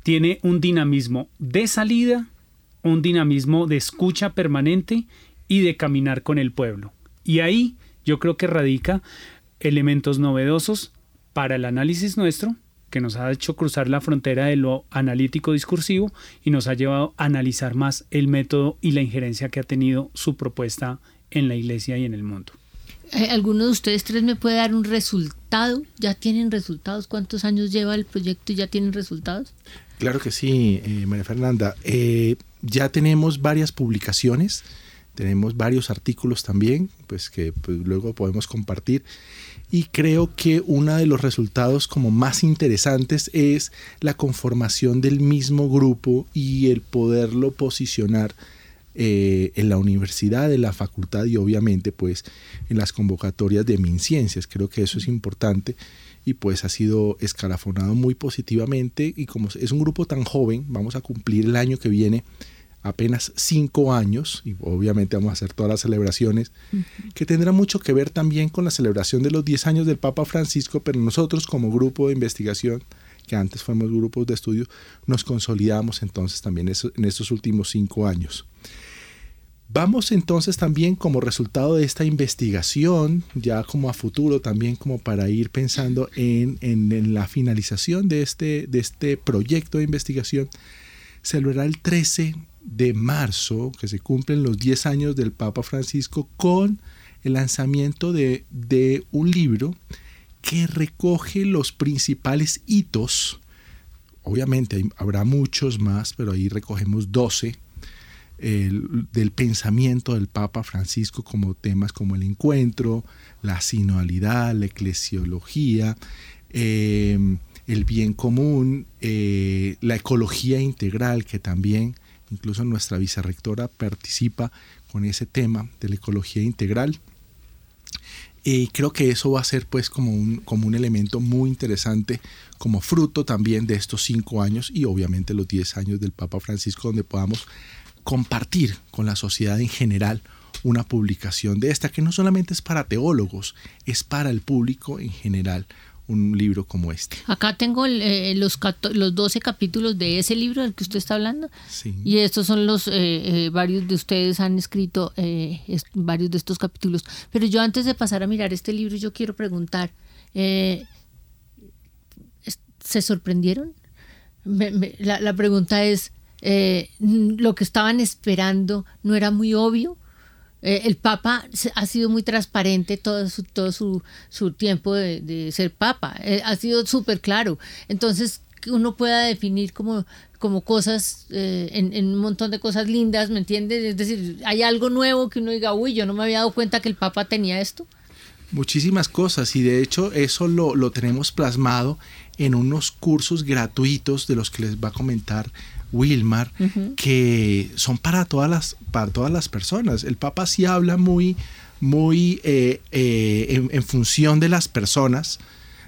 tiene un dinamismo de salida, un dinamismo de escucha permanente y de caminar con el pueblo. Y ahí yo creo que radica elementos novedosos para el análisis nuestro, que nos ha hecho cruzar la frontera de lo analítico discursivo y nos ha llevado a analizar más el método y la injerencia que ha tenido su propuesta en la iglesia y en el mundo. Eh, ¿Alguno de ustedes tres me puede dar un resultado? ¿Ya tienen resultados? ¿Cuántos años lleva el proyecto y ya tienen resultados? Claro que sí, eh, María Fernanda. Eh, ya tenemos varias publicaciones, tenemos varios artículos también, pues que pues, luego podemos compartir y creo que uno de los resultados como más interesantes es la conformación del mismo grupo y el poderlo posicionar eh, en la universidad, en la facultad y obviamente pues en las convocatorias de MinCiencias. Creo que eso es importante y pues ha sido escalafonado muy positivamente y como es un grupo tan joven, vamos a cumplir el año que viene apenas cinco años, y obviamente vamos a hacer todas las celebraciones, que tendrá mucho que ver también con la celebración de los 10 años del Papa Francisco, pero nosotros como grupo de investigación, que antes fuimos grupos de estudio, nos consolidamos entonces también en estos últimos cinco años. Vamos entonces también como resultado de esta investigación, ya como a futuro también como para ir pensando en, en, la finalización de este, de este proyecto de investigación, celebrará el 13 de marzo, que se cumplen los 10 años del Papa Francisco, con el lanzamiento de, un libro que recoge los principales hitos. Obviamente habrá muchos más, pero ahí recogemos 12 del pensamiento del Papa Francisco como temas como el encuentro, la sinodalidad, la eclesiología, eh, el bien común, eh, la ecología integral que también incluso nuestra vicerrectora participa con ese tema de la ecología integral. Y creo que eso va a ser pues como un, como un elemento muy interesante como fruto también de estos cinco años y obviamente los diez años del Papa Francisco donde podamos compartir con la sociedad en general una publicación de esta que no solamente es para teólogos, es para el público en general un libro como este. Acá tengo eh, los, los 12 capítulos de ese libro del que usted está hablando. Y estos son los, eh, eh, varios de ustedes han escrito varios de estos capítulos. Pero yo antes de pasar a mirar este libro, yo quiero preguntar, ¿se sorprendieron? la, la, pregunta es, ¿lo que estaban esperando no era muy obvio? Eh, el Papa ha sido muy transparente todo su, todo su, su tiempo de, ser Papa, eh, ha sido súper claro. Entonces, que uno pueda definir como, como cosas, eh, en, un montón de cosas lindas, ¿me entiendes? Es decir, hay algo nuevo que uno diga, uy, yo no me había dado cuenta que el Papa tenía esto. Muchísimas cosas y de hecho eso lo, lo tenemos plasmado en unos cursos gratuitos de los que les va a comentar Wilmar, que son para todas las, para todas las personas. El Papa sí habla muy, muy eh, eh, en, función de las personas,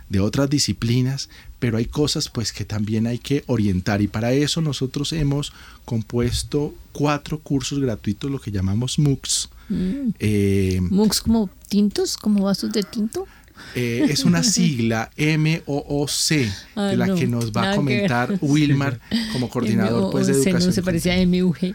de otras disciplinas, pero hay cosas pues que también hay que orientar y para eso nosotros hemos compuesto cuatro cursos gratuitos, lo que llamamos MOOCs. Mm. Eh, ¿MOOCs como tintos, como vasos de tinto? Eh, es una sigla M-O-O-C, ah, de la que nos va a comentar Wilmar como coordinador pues, de educación. No se parecía a M-U-G.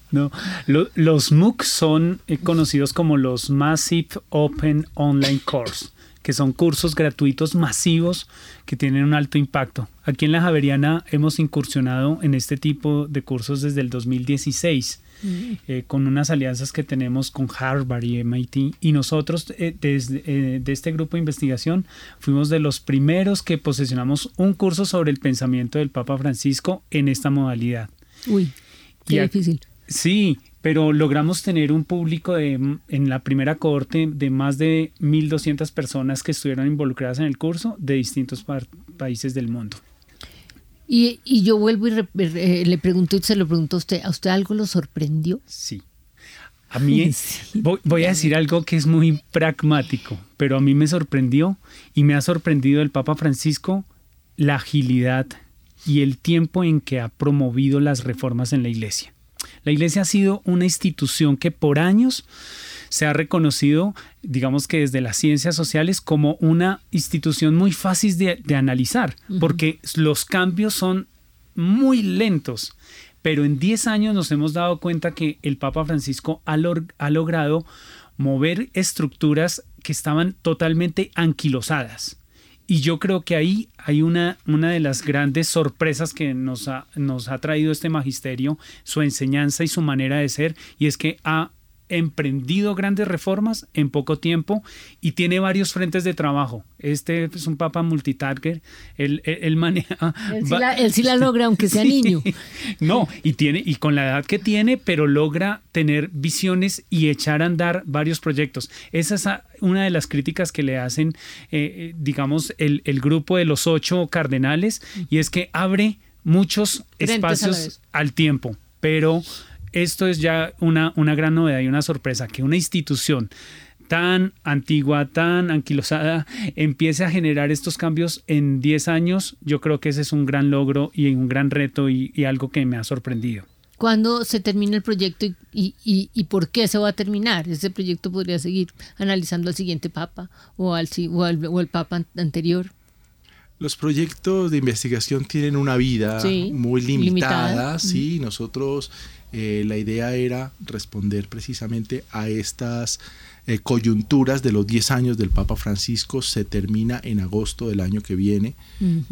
no, los MOOC son eh, conocidos como los Massive Open Online Course que son cursos gratuitos masivos que tienen un alto impacto. Aquí en la Javeriana hemos incursionado en este tipo de cursos desde el 2016 eh, con unas alianzas que tenemos con Harvard y MIT. Y nosotros, eh, desde eh, de este grupo de investigación, fuimos de los primeros que posesionamos un curso sobre el pensamiento del Papa Francisco en esta modalidad. Uy, qué difícil. Sí, pero logramos tener un público de, en la primera cohorte de más de 1.200 personas que estuvieron involucradas en el curso de distintos países del mundo. Y, yo vuelvo y le pregunto y se lo pregunto a usted, ¿a usted algo lo sorprendió? Sí. A mí voy, a decir algo que es muy pragmático, pero a mí me sorprendió y me ha sorprendido el Papa Francisco la agilidad y el tiempo en que ha promovido las reformas en la iglesia. La iglesia ha sido una institución que por años se ha reconocido, digamos que desde las ciencias sociales, como una institución muy fácil de, analizar, porque los cambios son muy lentos. Pero en 10 años nos hemos dado cuenta que el Papa Francisco ha, ha logrado mover estructuras que estaban totalmente anquilosadas. Y yo creo que ahí hay una, una de las grandes sorpresas que nos ha, nos ha traído este magisterio, su enseñanza y su manera de ser, y es que ha emprendido grandes reformas en poco tiempo y tiene varios frentes de trabajo. Este es un papa multitarget, él, él, maneja... Él sí, la, logra aunque sea niño. No, y, tiene, y con la edad que tiene, pero logra tener visiones y echar a andar varios proyectos. Esa es una de las críticas que le hacen, eh, eh, digamos, el, el grupo de los ocho cardenales, y es que abre muchos espacios al tiempo, pero esto es ya una, una gran novedad y una sorpresa, que una institución tan antigua, tan anquilosada, empiece a generar estos cambios en 10 años, yo creo que ese es un gran logro y un gran reto y, algo que me ha sorprendido. ¿Cuándo se termina el proyecto y, y, por qué se va a terminar? Ese proyecto podría seguir analizando al siguiente papa o al, o al, o papa anterior. Los proyectos de investigación tienen una vida muy limitada, limitada. sí, nosotros eh, la idea era responder precisamente a estas eh, coyunturas de los 10 años del Papa Francisco. Se termina en agosto del año que viene,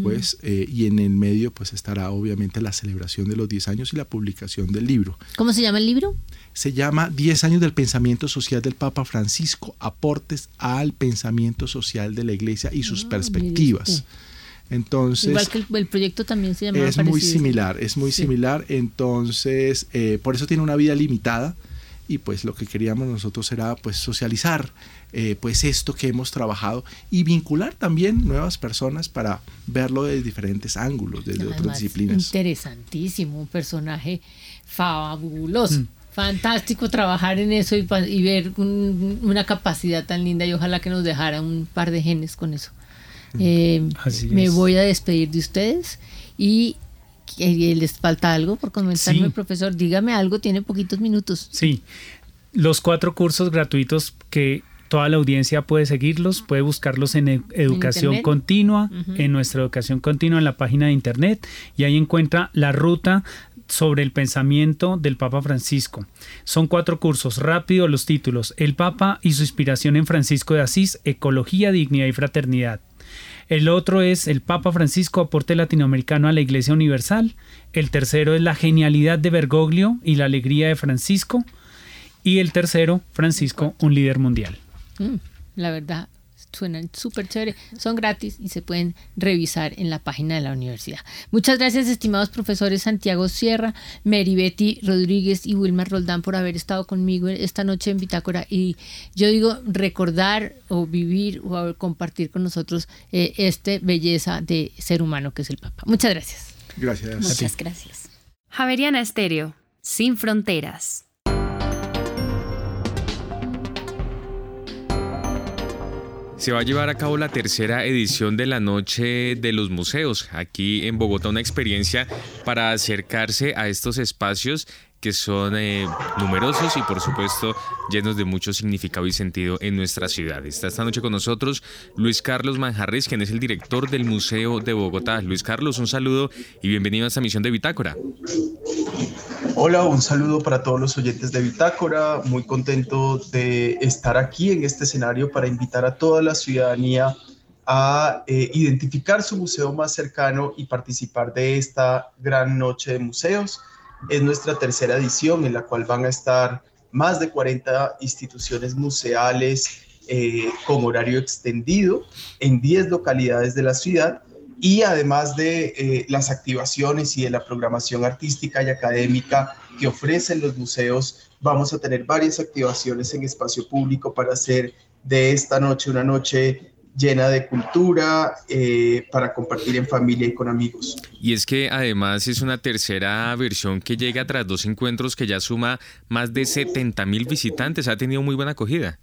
pues, eh, y en el medio pues estará obviamente la celebración de los 10 años y la publicación del libro. ¿Cómo se llama el libro? Se llama 10 años del pensamiento social del Papa Francisco, aportes al pensamiento social de la Iglesia y sus ah, perspectivas. Entonces, Igual que el, proyecto también se llama. Es muy similar, es muy similar. Entonces, eh, por eso tiene una vida limitada y pues lo que queríamos nosotros era pues socializar eh, pues esto que hemos trabajado y vincular también nuevas personas para verlo de diferentes ángulos, desde otras disciplinas. Interesantísimo, un personaje fabuloso. Mm. Fantástico trabajar en eso y, ver una capacidad tan linda y ojalá que nos dejara un par de genes con eso. Eh, me voy a despedir de ustedes y les falta algo por comentarme, profesor. Dígame algo, tiene poquitos minutos. Sí, los cuatro cursos gratuitos que toda la audiencia puede seguirlos, puede buscarlos en e-, Educación Continua, en nuestra Educación Continua en la página de Internet y ahí encuentra la ruta sobre el pensamiento del Papa Francisco. Son cuatro cursos, rápido los títulos. El Papa y su inspiración en Francisco de Asís, Ecología, Dignidad y Fraternidad. El otro es el Papa Francisco aporte latinoamericano a la Iglesia Universal. El tercero es la genialidad de Bergoglio y la alegría de Francisco. Y el tercero, Francisco, un líder mundial. Mm, la verdad, suenan súper chévere, son gratis y se pueden revisar en la página de la universidad. Muchas gracias, estimados profesores Santiago Sierra, Mary Betty Rodríguez y Wilmar Roldán por haber estado conmigo esta noche en Bitácora. Y yo digo, recordar o vivir o compartir con nosotros eh, esta belleza de ser humano que es el Papa. Muchas gracias. Gracias. Muchas gracias. Javeriana Estéreo, sin fronteras. Se va a llevar a cabo la tercera edición de la Noche de los Museos, aquí en Bogotá, una experiencia para acercarse a estos espacios que son eh, numerosos y por supuesto llenos de mucho significado y sentido en nuestra ciudad. Está esta noche con nosotros Luis Carlos Manjarres, quien es el director del Museo de Bogotá. Luis Carlos, un saludo y bienvenido a esta misión de Bitácora. Hola, un saludo para todos los oyentes de Bitácora. Muy contento de estar aquí en este escenario para invitar a toda la ciudadanía a eh, identificar su museo más cercano y participar de esta gran noche de museos es nuestra tercera edición en la cual van a estar más de 40 instituciones museales eh, con horario extendido en 10 localidades de la ciudad y además de eh, las activaciones y de la programación artística y académica que ofrecen los museos, vamos a tener varias activaciones en espacio público para hacer de esta noche una noche llena de cultura eh, para compartir en familia y con amigos. Y es que además es una tercera versión que llega tras dos encuentros que ya suma más de 70 mil visitantes. Ha tenido muy buena acogida.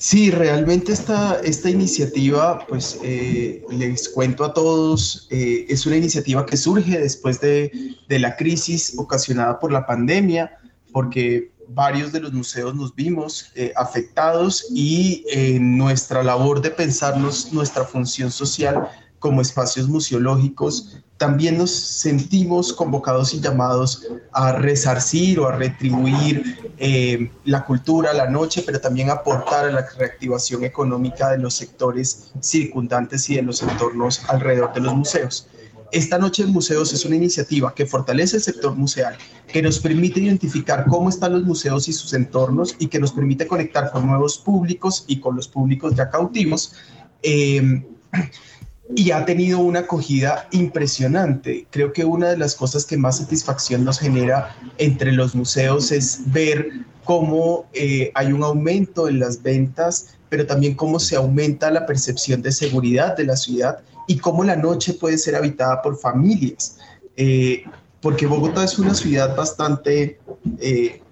Sí, realmente esta, esta iniciativa, pues eh, les cuento a todos, eh, es una iniciativa que surge después de, de la crisis ocasionada por la pandemia, porque varios de los museos nos vimos eh, afectados y en nuestra labor de pensarnos nuestra función social como espacios museológicos, también nos sentimos convocados y llamados a resarcir o a retribuir eh, la cultura, la noche, pero también aportar a la reactivación económica de los sectores circundantes y de los entornos alrededor de los museos. Esta Noche en Museos es una iniciativa que fortalece el sector museal, que nos permite identificar cómo están los museos y sus entornos y que nos permite conectar con nuevos públicos y con los públicos ya cautivos. Eh, y ha tenido una acogida impresionante. Creo que una de las cosas que más satisfacción nos genera entre los museos es ver cómo eh, hay un aumento en las ventas, pero también cómo se aumenta la percepción de seguridad de la ciudad y cómo la noche puede ser habitada por familias. Eh, porque Bogotá es una ciudad bastante eh,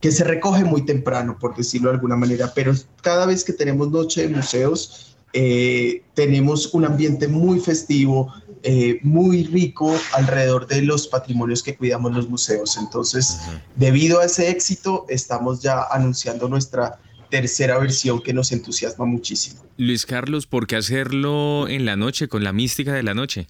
que se recoge muy temprano, por decirlo de alguna manera, pero cada vez que tenemos noche de museos, eh, tenemos un ambiente muy festivo, eh, muy rico alrededor de los patrimonios que cuidamos los museos. Entonces, debido a ese éxito, estamos ya anunciando nuestra tercera versión que nos entusiasma muchísimo. Luis Carlos, ¿por qué hacerlo en la noche, con la mística de la noche?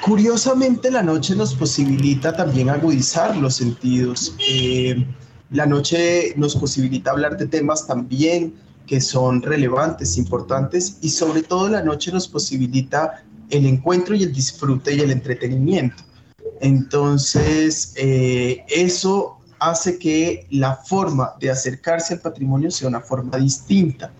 Curiosamente, la noche nos posibilita también agudizar los sentidos. Eh, la noche nos posibilita hablar de temas también que son relevantes, importantes y sobre todo la noche nos posibilita el encuentro y el disfrute y el entretenimiento. Entonces, eh, eso hace que la forma de acercarse al patrimonio sea una forma distinta.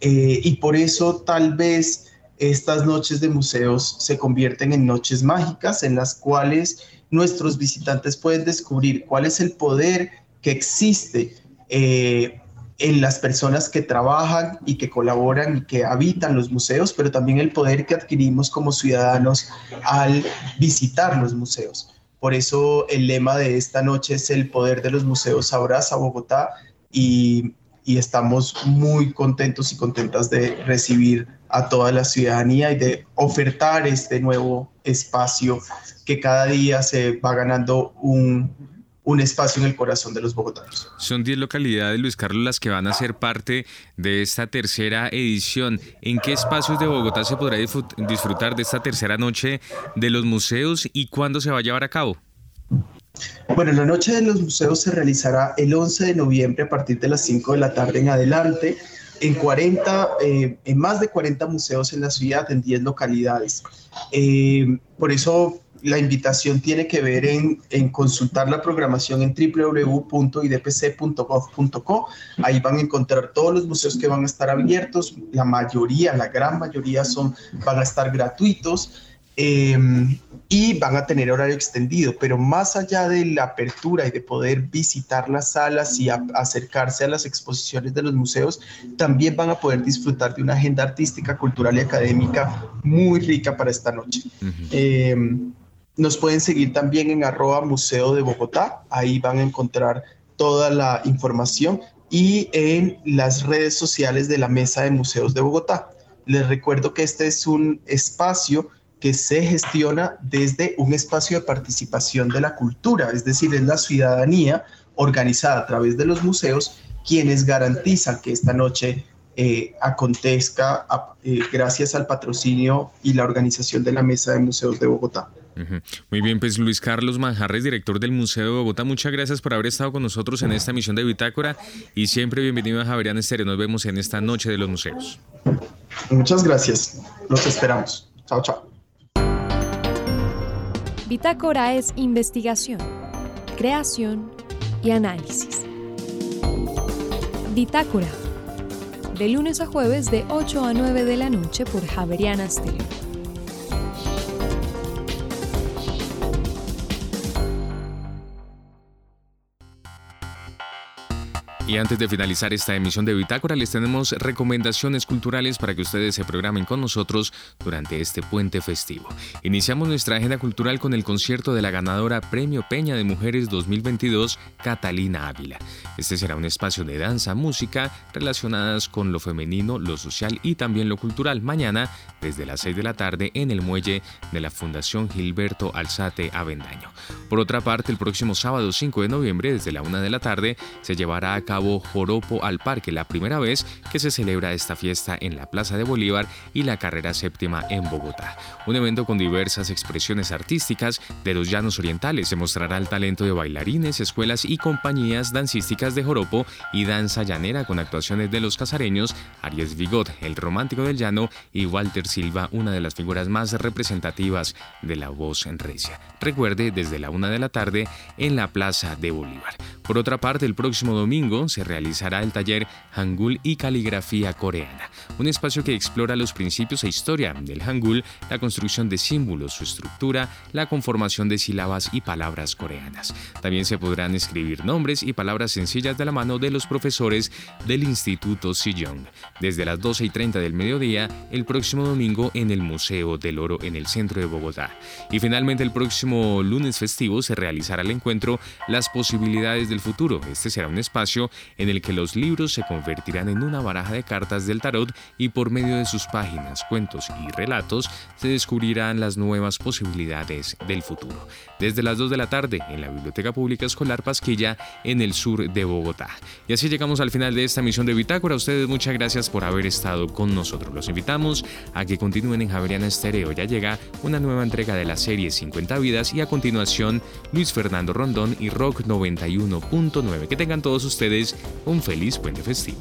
Eh, y por eso tal vez estas noches de museos se convierten en noches mágicas en las cuales nuestros visitantes pueden descubrir cuál es el poder que existe eh, en las personas que trabajan y que colaboran y que habitan los museos, pero también el poder que adquirimos como ciudadanos al visitar los museos. Por eso el lema de esta noche es el poder de los museos abraza Bogotá y, y estamos muy contentos y contentas de recibir a toda la ciudadanía y de ofertar este nuevo espacio que cada día se va ganando un, un espacio en el corazón de los bogotanos. Son 10 localidades, Luis Carlos, las que van a ser parte de esta tercera edición. ¿En qué espacios de Bogotá se podrá disfrutar de esta tercera noche de los museos y cuándo se va a llevar a cabo? Bueno, la noche de los museos se realizará el 11 de noviembre a partir de las 5 de la tarde en adelante en 40, eh, en más de 40 museos en la ciudad, en 10 localidades. Eh, por eso la invitación tiene que ver en, consultar la programación en www.idpc.gov.co. Ahí van a encontrar todos los museos que van a estar abiertos. La mayoría, la gran mayoría son, van a estar gratuitos. Em, y van a tener horario extendido, pero más allá de la apertura y de poder visitar las salas y acercarse a las exposiciones de los museos, también van a poder disfrutar de una agenda artística, cultural y académica muy rica para esta noche. Nos pueden seguir también en arroba Museo de Bogotá, ahí van a encontrar toda la información y en las redes sociales de la Mesa de Museos de Bogotá. Les recuerdo que este es un espacio que se gestiona desde un espacio de participación de la cultura, es decir, es la ciudadanía organizada a través de los museos quienes garantizan que esta noche eh, acontezca eh, gracias al patrocinio y la organización de la Mesa de Museos de Bogotá. Muy bien, pues Luis Carlos Manjarres, director del Museo de Bogotá, muchas gracias por haber estado con nosotros en esta emisión de Bitácora y siempre bienvenido a Javerian Estéreo. Nos vemos en esta noche de los museos. Muchas gracias. Los esperamos. Chao, chao. Bitácora es investigación, creación y análisis. Bitácora. De lunes a jueves de 8 a 9 de la noche por Javeriana Estéreo. Y antes de finalizar esta emisión de Bitácora, les tenemos recomendaciones culturales para que ustedes se programen con nosotros durante este puente festivo. Iniciamos nuestra agenda cultural con el concierto de la ganadora Premio Peña de Mujeres 2022, Catalina Ávila. Este será un espacio de danza, música relacionadas con lo femenino, lo social y también lo cultural. Mañana, desde las 6 de la tarde, en el muelle de la Fundación Gilberto Alzate Avendaño. Por otra parte, el próximo sábado 5 de noviembre, desde la 1 de la tarde, se llevará a cabo Joropo al Parque, la primera vez que se celebra esta fiesta en la Plaza de Bolívar y la Carrera Séptima en Bogotá. Un evento con diversas expresiones artísticas de los llanos orientales. Se mostrará el talento de bailarines, escuelas y compañías dancísticas de Joropo y danza llanera con actuaciones de los casareños, Aries Vigot, el romántico del llano, y Walter Silva, una de las figuras más representativas de la voz en recia. Recuerde, desde la una de la tarde en la Plaza de Bolívar. Por otra parte, el próximo domingo se realizará el taller Hangul y Caligrafía Coreana, un espacio que explora los principios e historia del Hangul, la construcción de símbolos, su estructura, la conformación de sílabas y palabras coreanas. También se podrán escribir nombres y palabras sencillas de la mano de los profesores del Instituto Sejong, desde las 12 y 30 del mediodía el próximo domingo en el Museo del Oro en el centro de Bogotá. Y finalmente el próximo lunes festivo se realizará el encuentro Las posibilidades del futuro. Este será un espacio en el que los libros se convertirán en una baraja de cartas del tarot y por medio de sus páginas, cuentos y relatos se descubrirán las nuevas posibilidades del futuro. Desde las 2 de la tarde en la Biblioteca Pública Escolar Pasquilla en el sur de Bogotá. Y así llegamos al final de esta misión de Bitácora. Ustedes muchas gracias por haber estado con nosotros. Los invitamos a que continúen en Javeriana Estéreo. Ya llega una nueva entrega de la serie 50 vidas y a continuación Luis Fernando Rondón y Rock 91.9. Que tengan todos ustedes un feliz puente festivo.